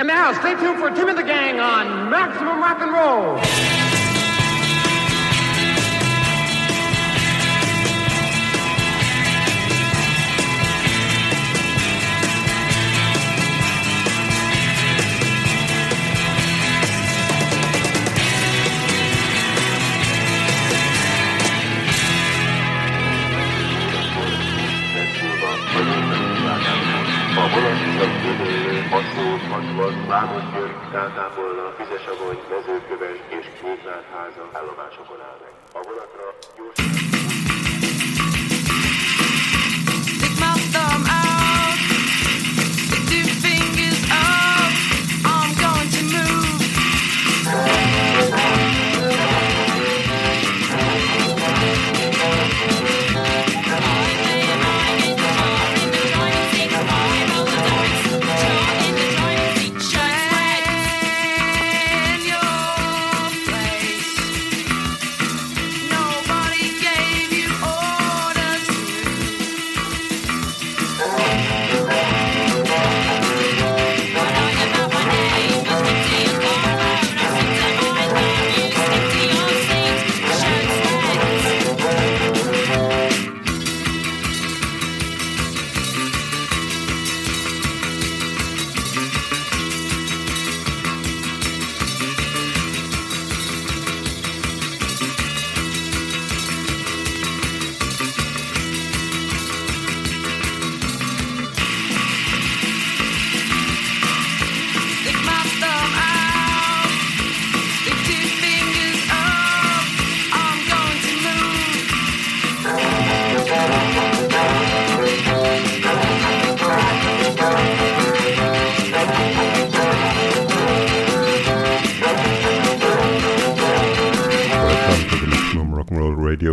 And now, stay tuned for Tim and the Gang on Maximum Rock and Roll. Vámosgyőr, Kántápolna, Fizesabony, Mezőköves és Kékvárháza állomásokon áll meg. A vonatra gyors...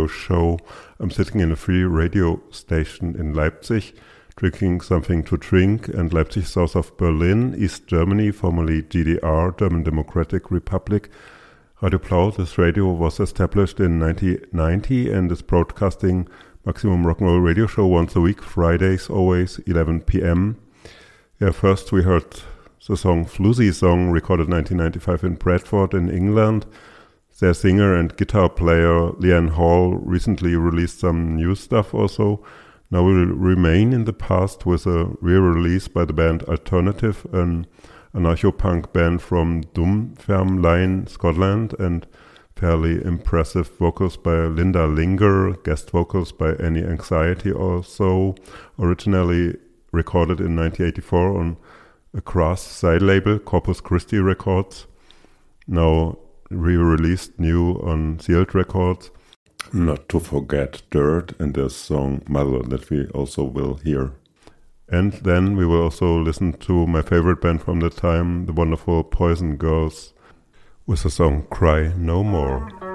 Show. I'm sitting in a free radio station in Leipzig, drinking something to drink, and Leipzig, south of Berlin, East Germany, formerly GDR, German Democratic Republic. Radio Blau, this radio was established in 1990 and is broadcasting Maximum Rock and Roll Radio Show once a week, Fridays, always 11 p.m. Yeah, first we heard the song Floozy Song, recorded 1995 in Bradford in England. Their singer and guitar player Leanne Hall recently released some new stuff also. Now we'll remain in the past with a re-release by the band Alternative, an anarcho-punk band from Dunfermline, Scotland, and fairly impressive vocals by Linda Linger, guest vocals by Annie Anxiety also, originally recorded in 1984 on a Crass side label, Corpus Christi Records. Now re-released new on Sealed Records. Not to forget Dirt and their song Mother that we also will hear. And then we will also listen to my favorite band from the time, the wonderful Poison Girls, with the song Cry No More.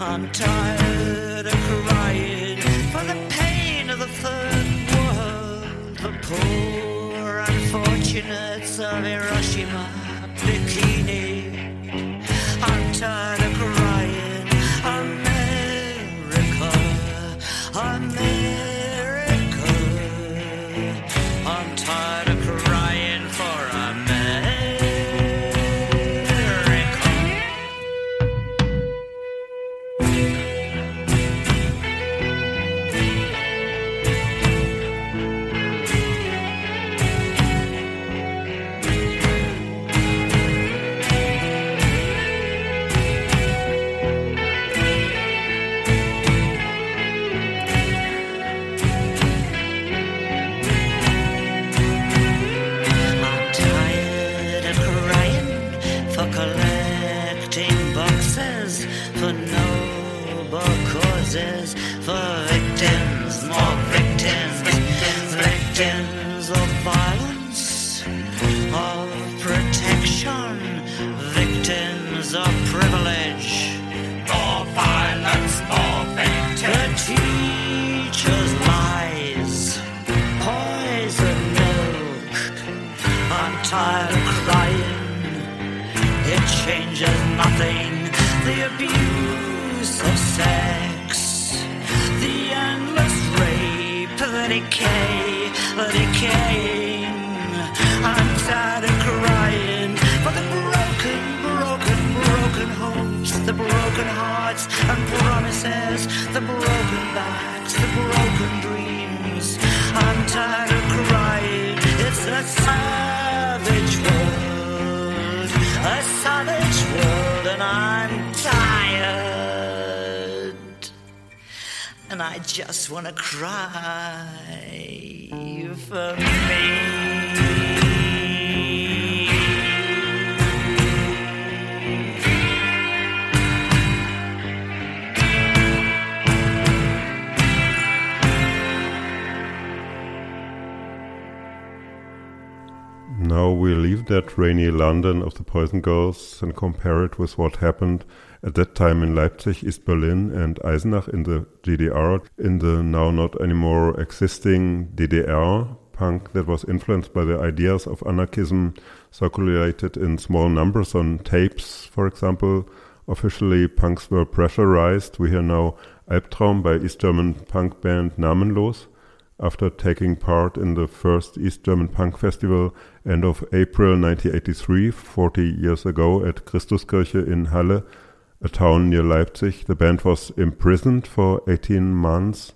I'm tired of crying for the pain of the third world, the poor unfortunates of Hiroshima, Bikini. I'm tired I'm tired of crying for the broken, broken, broken homes, the broken hearts and promises, the broken backs, the broken dreams. I'm tired of crying. It's a savage world, a savage world, and I'm tired. And I just want to cry for me. Now we leave that rainy London of the Poison Girls and compare it with what happened at that time in Leipzig, East Berlin, and Eisenach in the GDR, in the now not anymore existing DDR punk that was influenced by the ideas of anarchism circulated in small numbers on tapes, for example. Officially, punks were pressurized. We hear now Albtraum by East German punk band Namenlos after taking part in the first East German Punk Festival end of April 1983, 40 years ago, at Christuskirche in Halle, a town near Leipzig. The band was imprisoned for 18 months.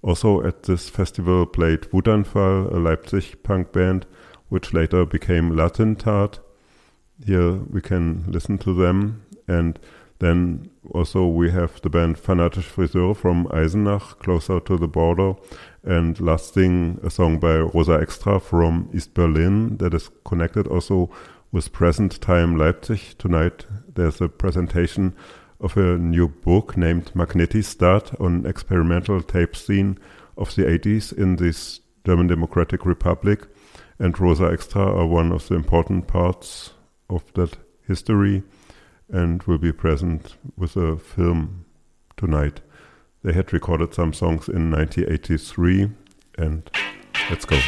Also at this festival played Wutanfall, a Leipzig punk band, which later became L'Attentat. Here we can listen to them. And then also we have the band Fanatisch Friseur from Eisenach, closer to the border. And last thing, a song by Rosa Extra from East Berlin that is connected also with present time Leipzig. Tonight there's a presentation of a new book named Magnetizdat on experimental tape scene of the 80s in this German Democratic Republic. And Rosa Extra are one of the important parts of that history and will be present with a film tonight. They had recorded some songs in 1983, and let's go.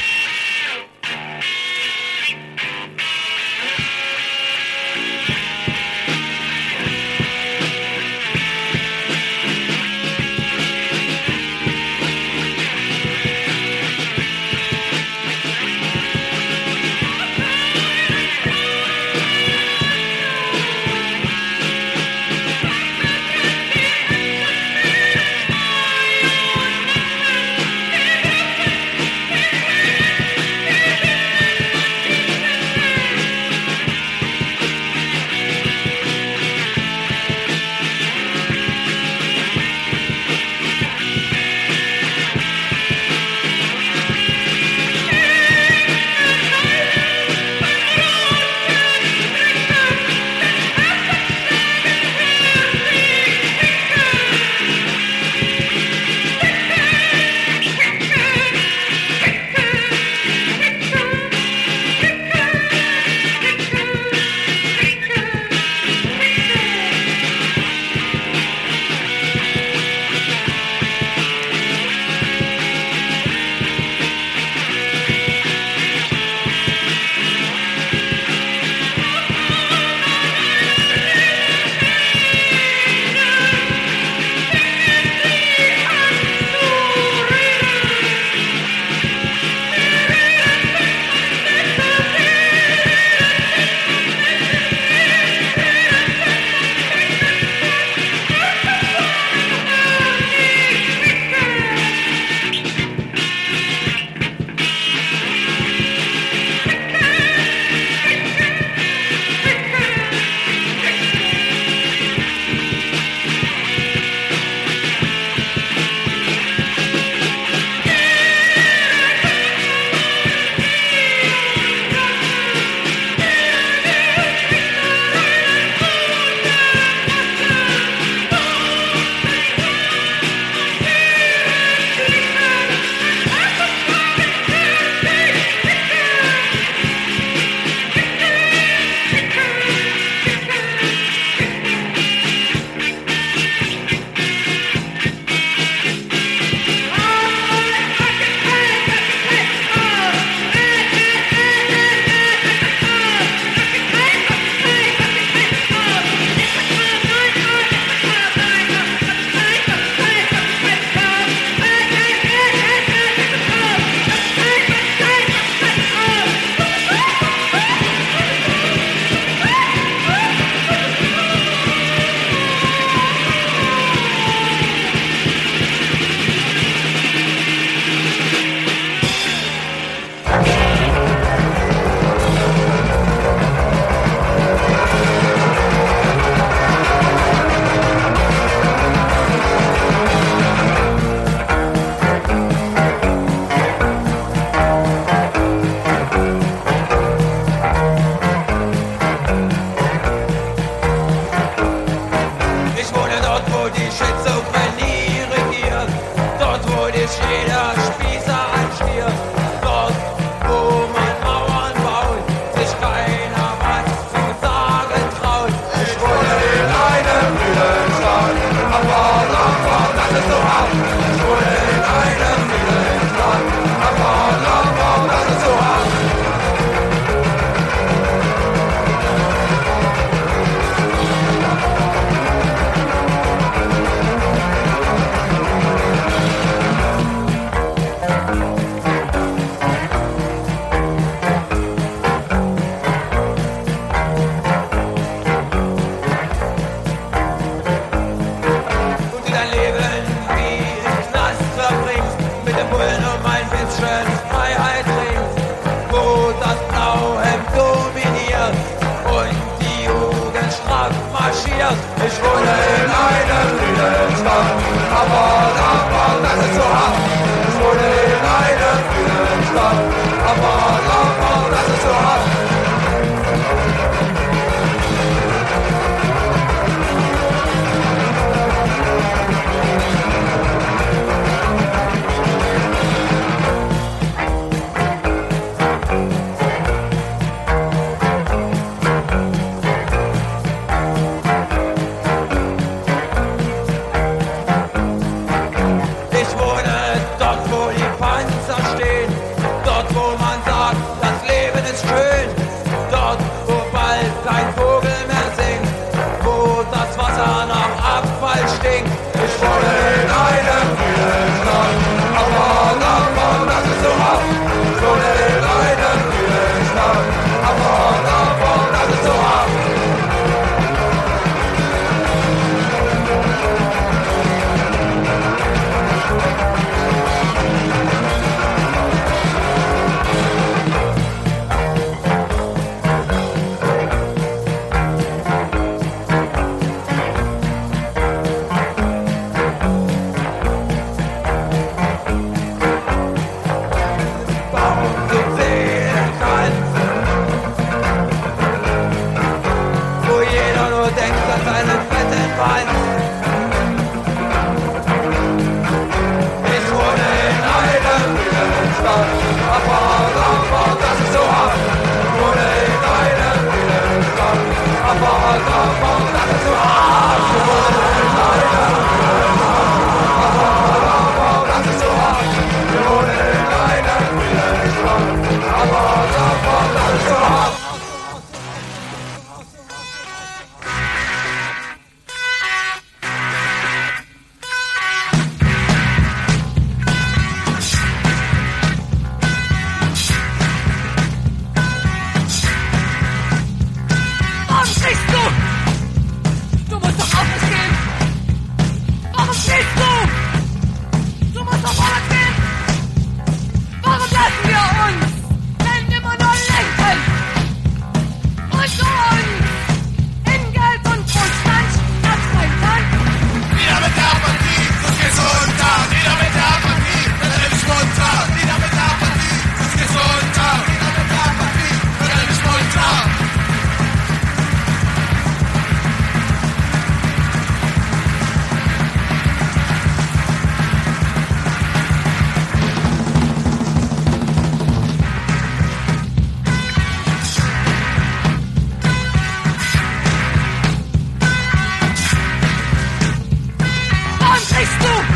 Go!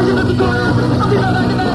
Aku tidak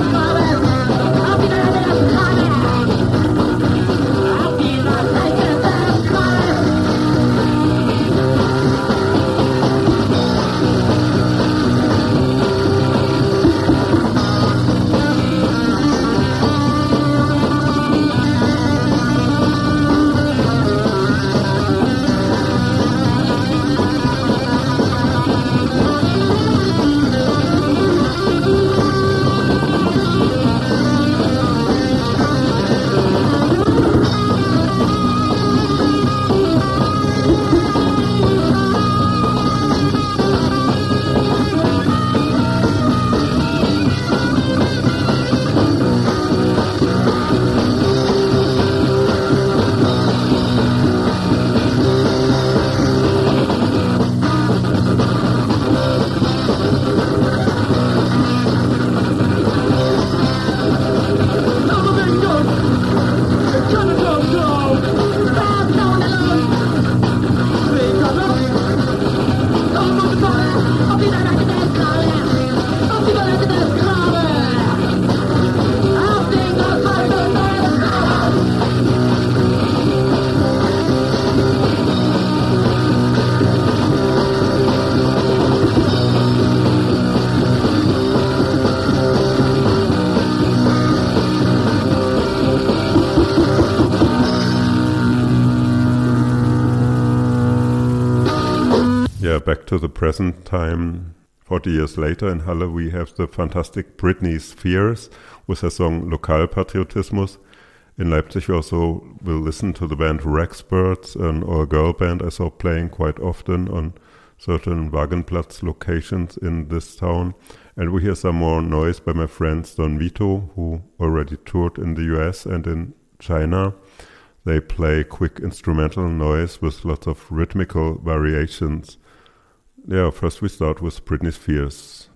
back to the present time. 40 years later in Halle, we have the fantastic Britney Spears with her song Lokalpatriotismus. In Leipzig, we also will listen to the band Rexperts, an all-girl band I saw playing quite often on certain Wagenplatz locations in this town. And we hear some more noise by my friends Don Vito, who already toured in the US and in China. They play quick instrumental noise with lots of rhythmical variations. Yeah, first we start with Britney Spears.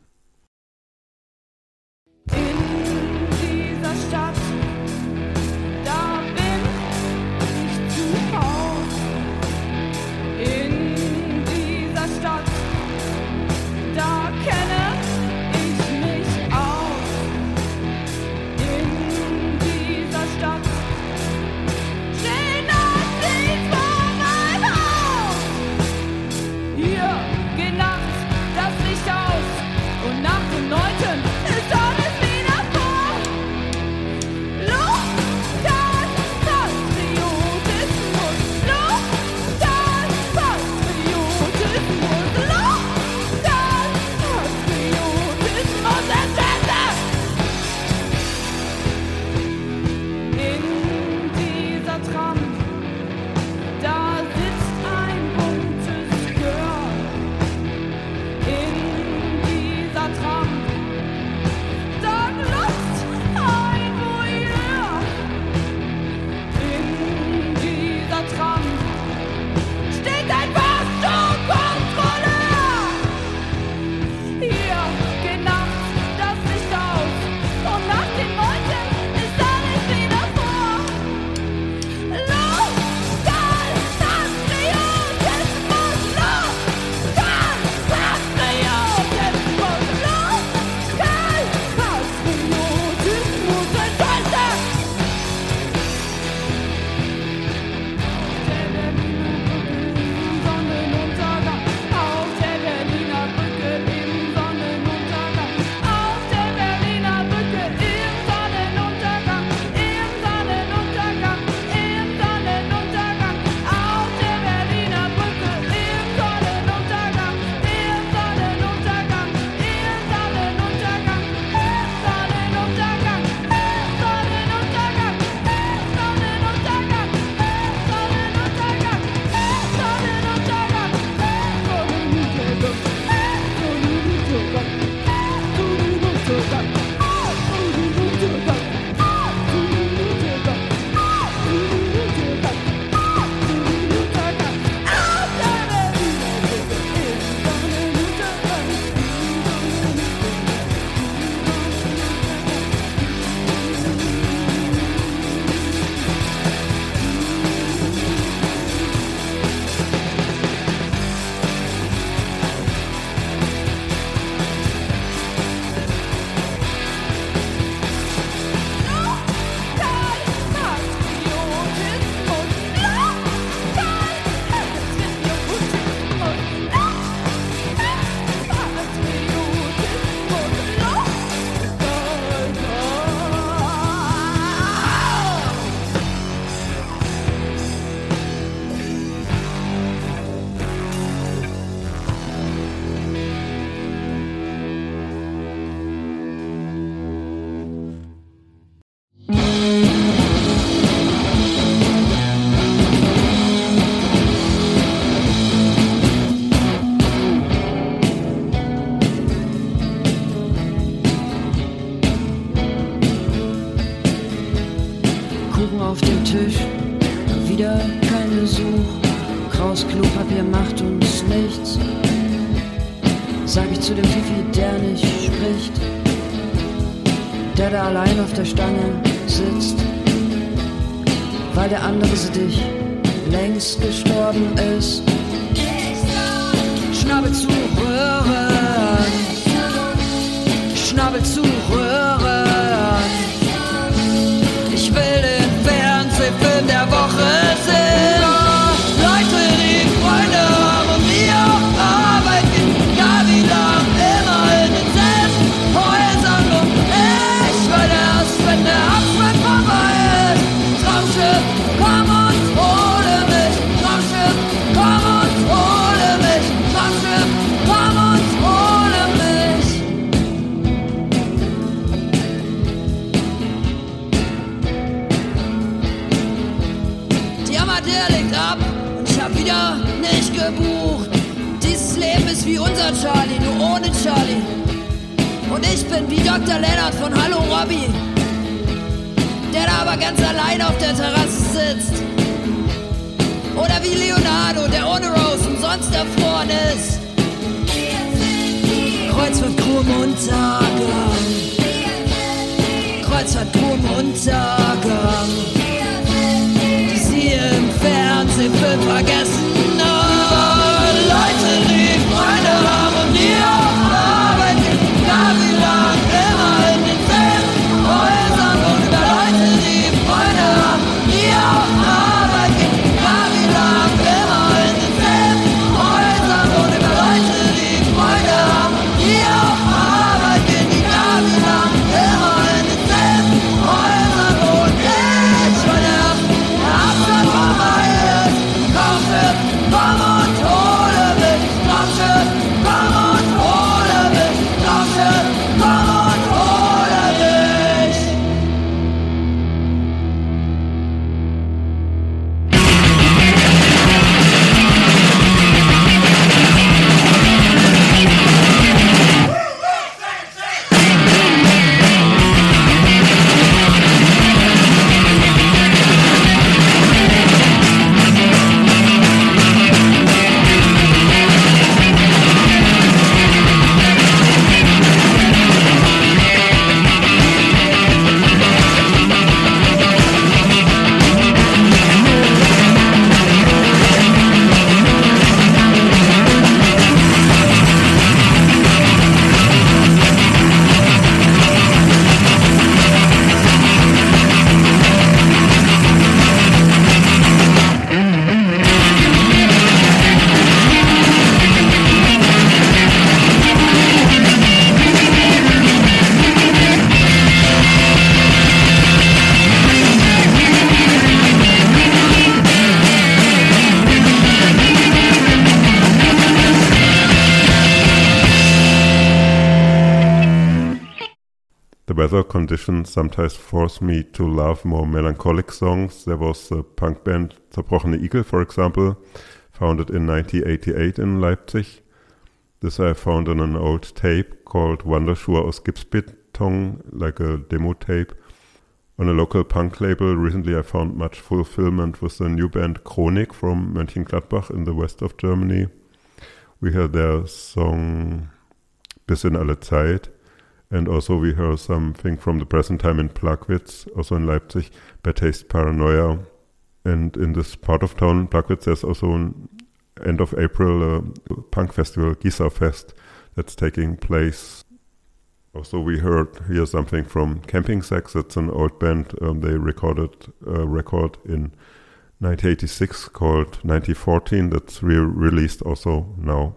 Längst sometimes force me to love more melancholic songs. There was the punk band Zerbrochene Igel, for example, founded in 1988 in Leipzig. This I found on an old tape called Wanderschuhe aus Gipsbeton, like a demo tape. On a local punk label, recently I found much fulfillment with the new band Chronik from Mönchengladbach in the west of Germany. We heard their song Bis in alle Zeit. And also we heard something from the present time in Plagwitz, also in Leipzig, Bad Taste Paranoia. And in this part of town, Plagwitz, there's also an end of April uh, punk festival, Gisa Fest, that's taking place. Also, we heard here something from Camping Sex. It's an old band. Um, they recorded a record in 1986 called 1914. That's re- released also now.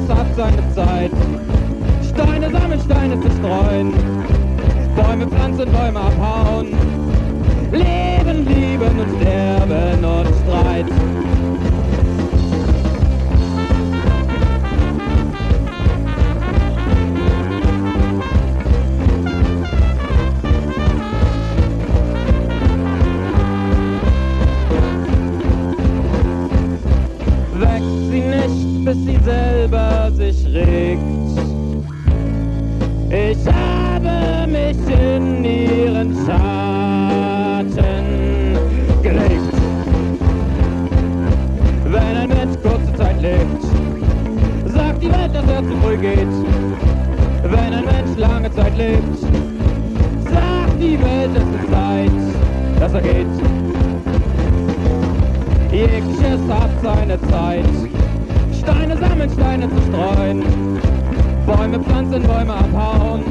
Jegliches hat seine Zeit. Steine sammeln, Steine zerstreuen. Bäume pflanzen, Bäume abhauen. Leben, lieben und sterben und Streit. Bis sie selber sich regt. Ich habe mich in ihren Schatten gelegt. Wenn ein Mensch kurze Zeit lebt, sagt die Welt, dass er zu früh geht. Wenn ein Mensch lange Zeit lebt, sagt die Welt, es ist Zeit, dass er geht. Jegliches hat seine Zeit. Steine sammeln, Steine zu streuen. Bäume pflanzen, Bäume abhauen.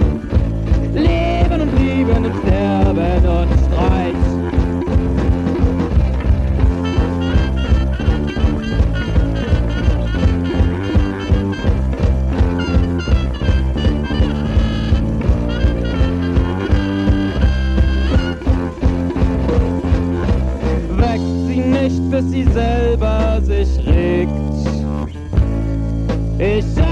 Leben und lieben und sterben und Streit. Weckt sie nicht, bis sie selber Ich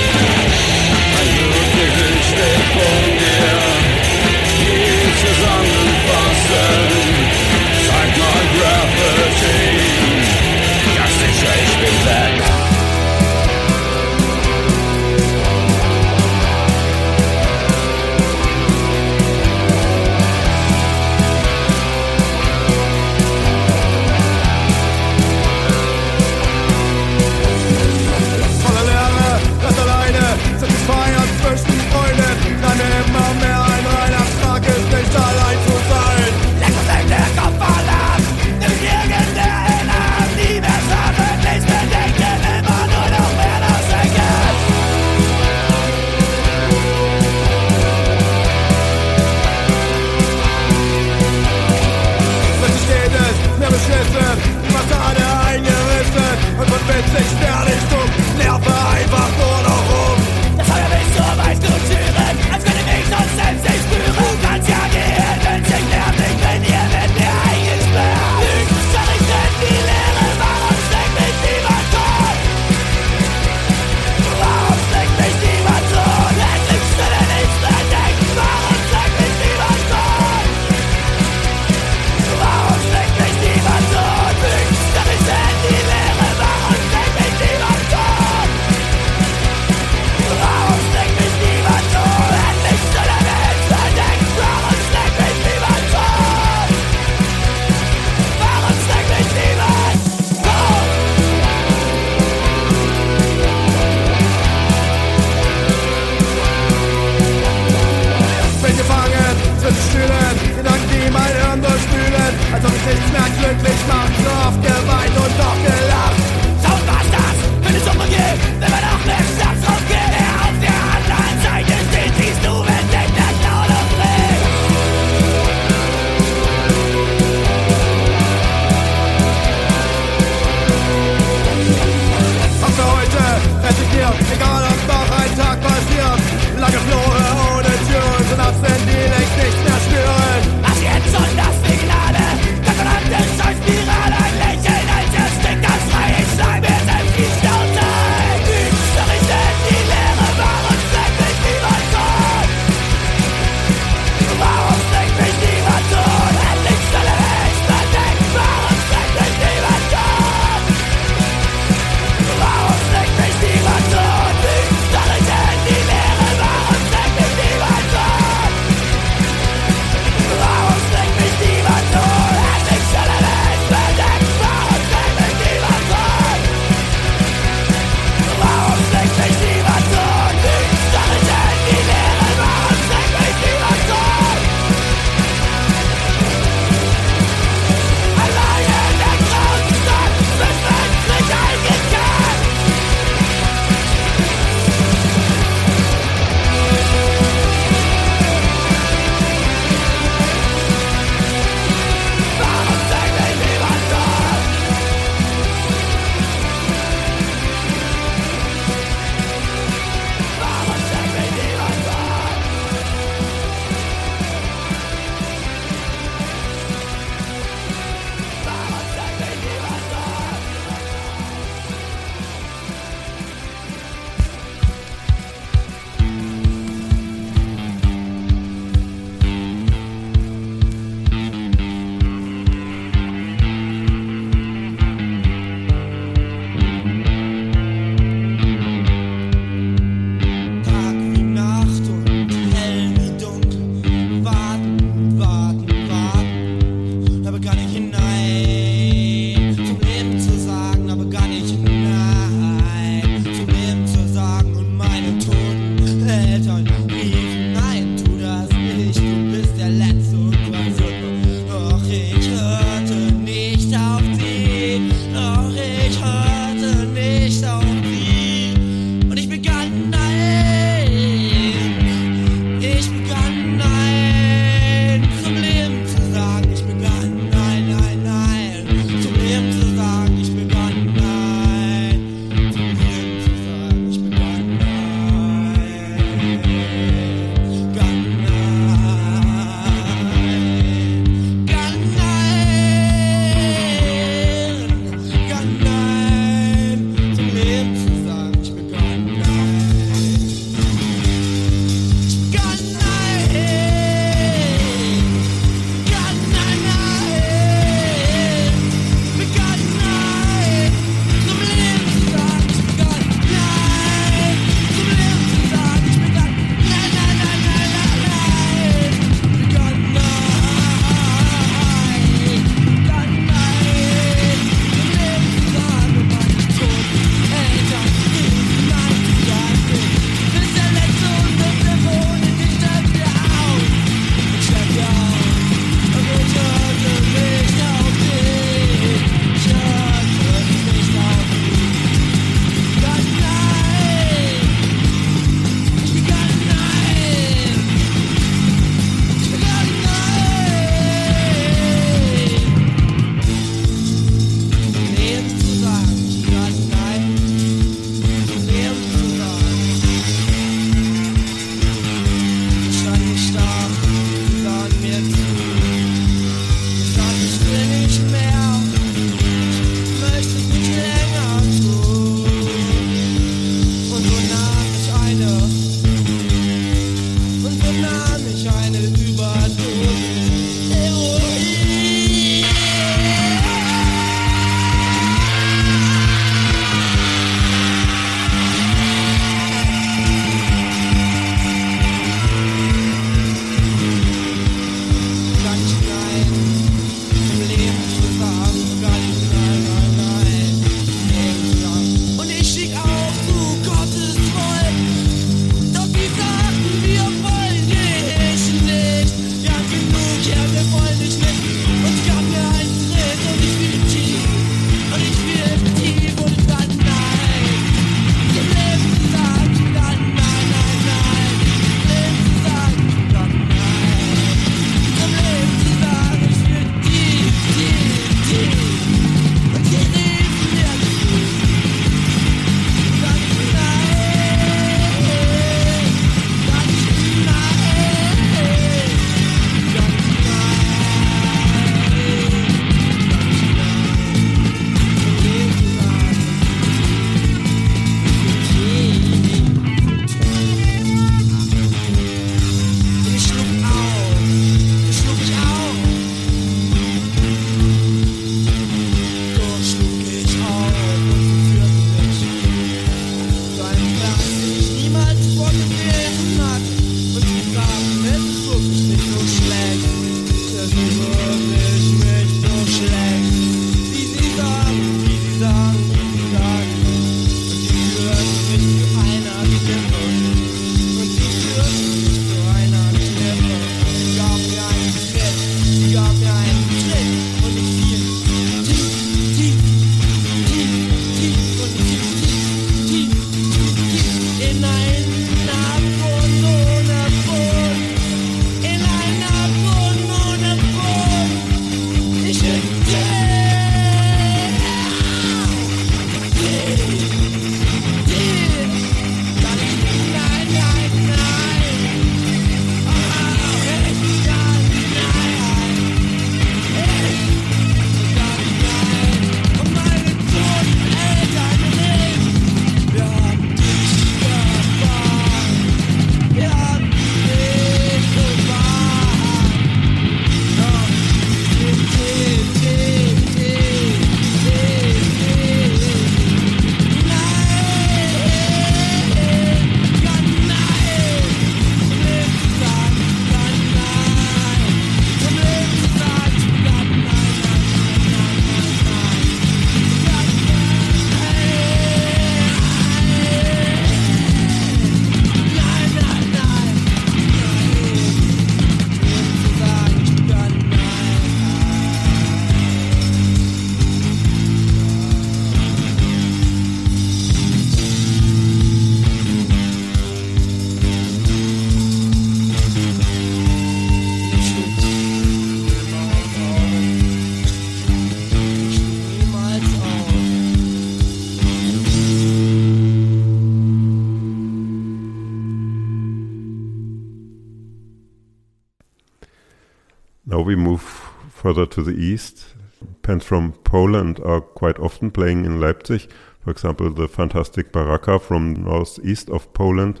further to the east. Bands from Poland are quite often playing in Leipzig. For example, the fantastic Baraka from northeast of Poland.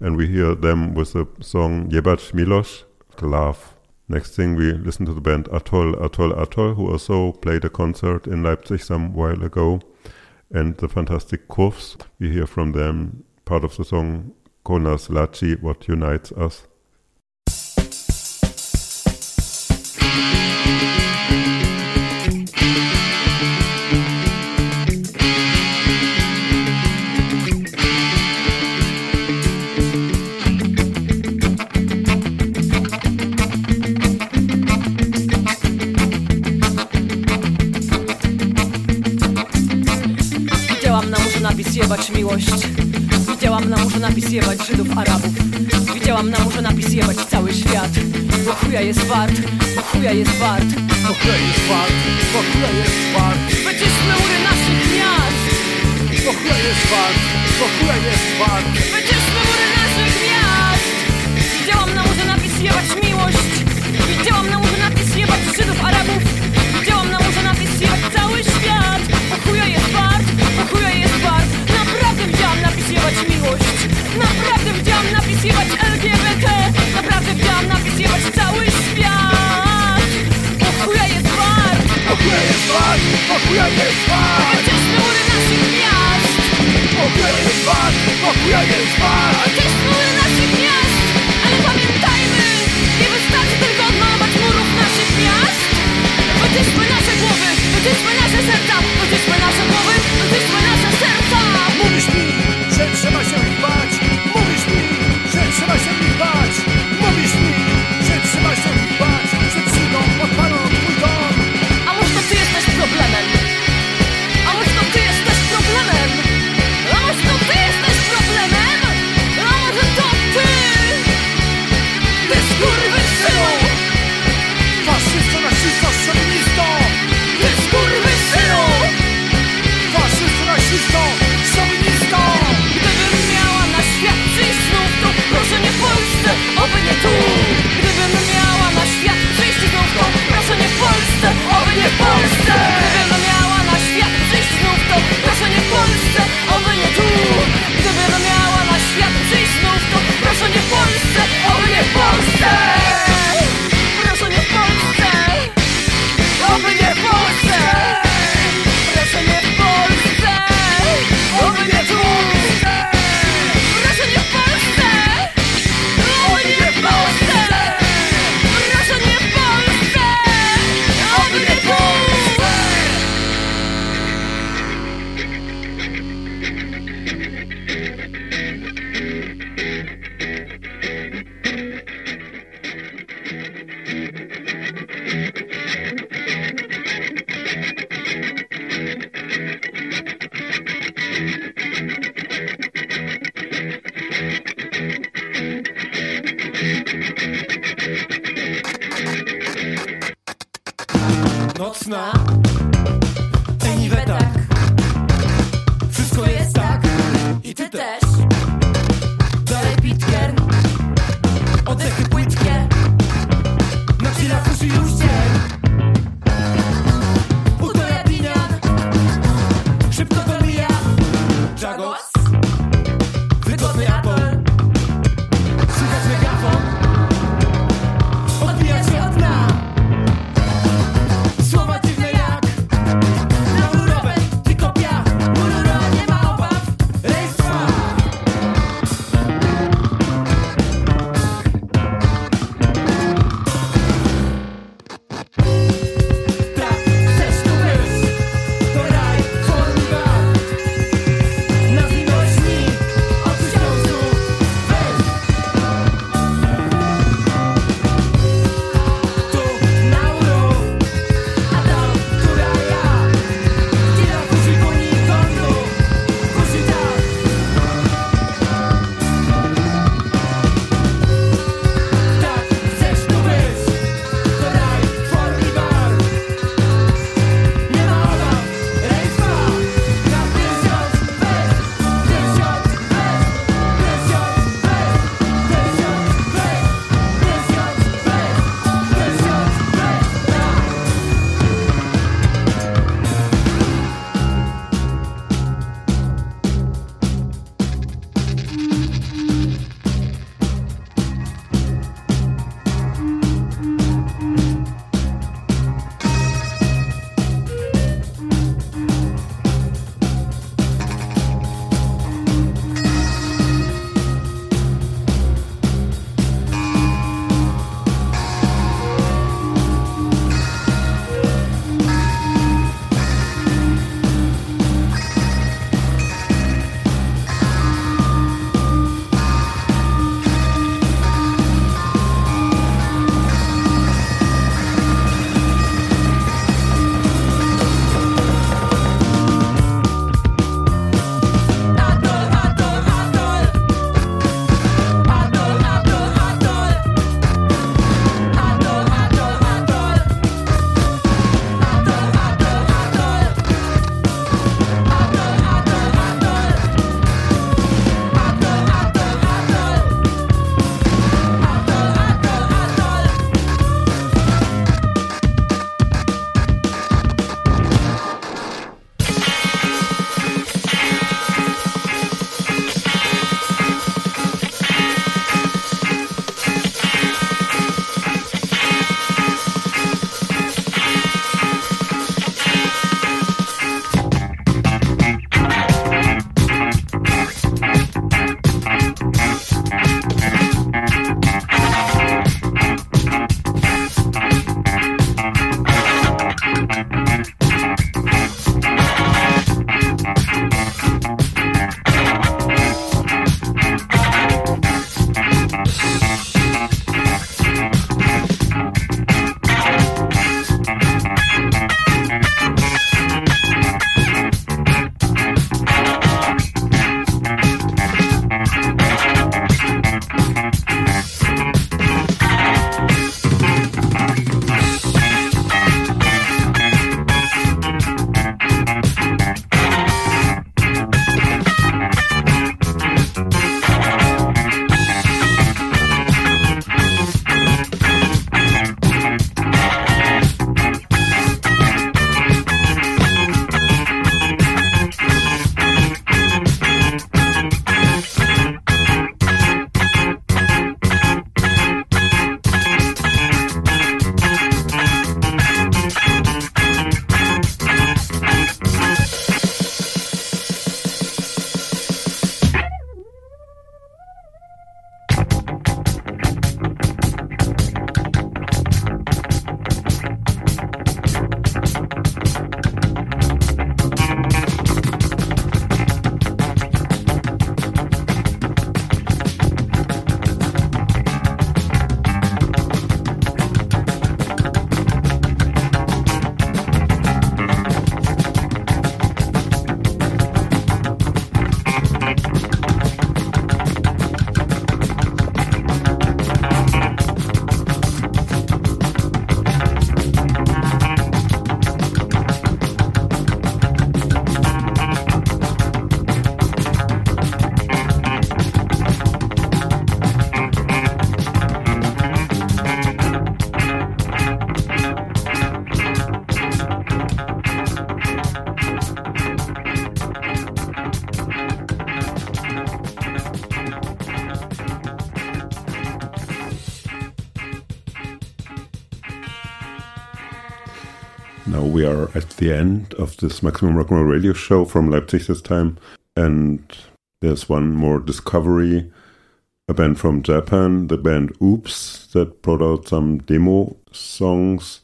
And we hear them with the song Jebać Milosz, Love. Next thing, we listen to the band Atoll, Atoll, Atoll, who also played a concert in Leipzig some while ago. And the fantastic Kurws. we hear from them part of the song Co nas łączy," What Unites Us. jest wart, bo chuja jest wart Bo chuja jest wart, bo chuja jest wart Wyciszmy mury naszych miast. Bo chuja jest wart, bo chuja jest wart Wyciszmy mury we are at the end of this Maximum Rock and Roll radio show from Leipzig this time, and there's one more discovery. A band from Japan, the band Oops, that brought out some demo songs.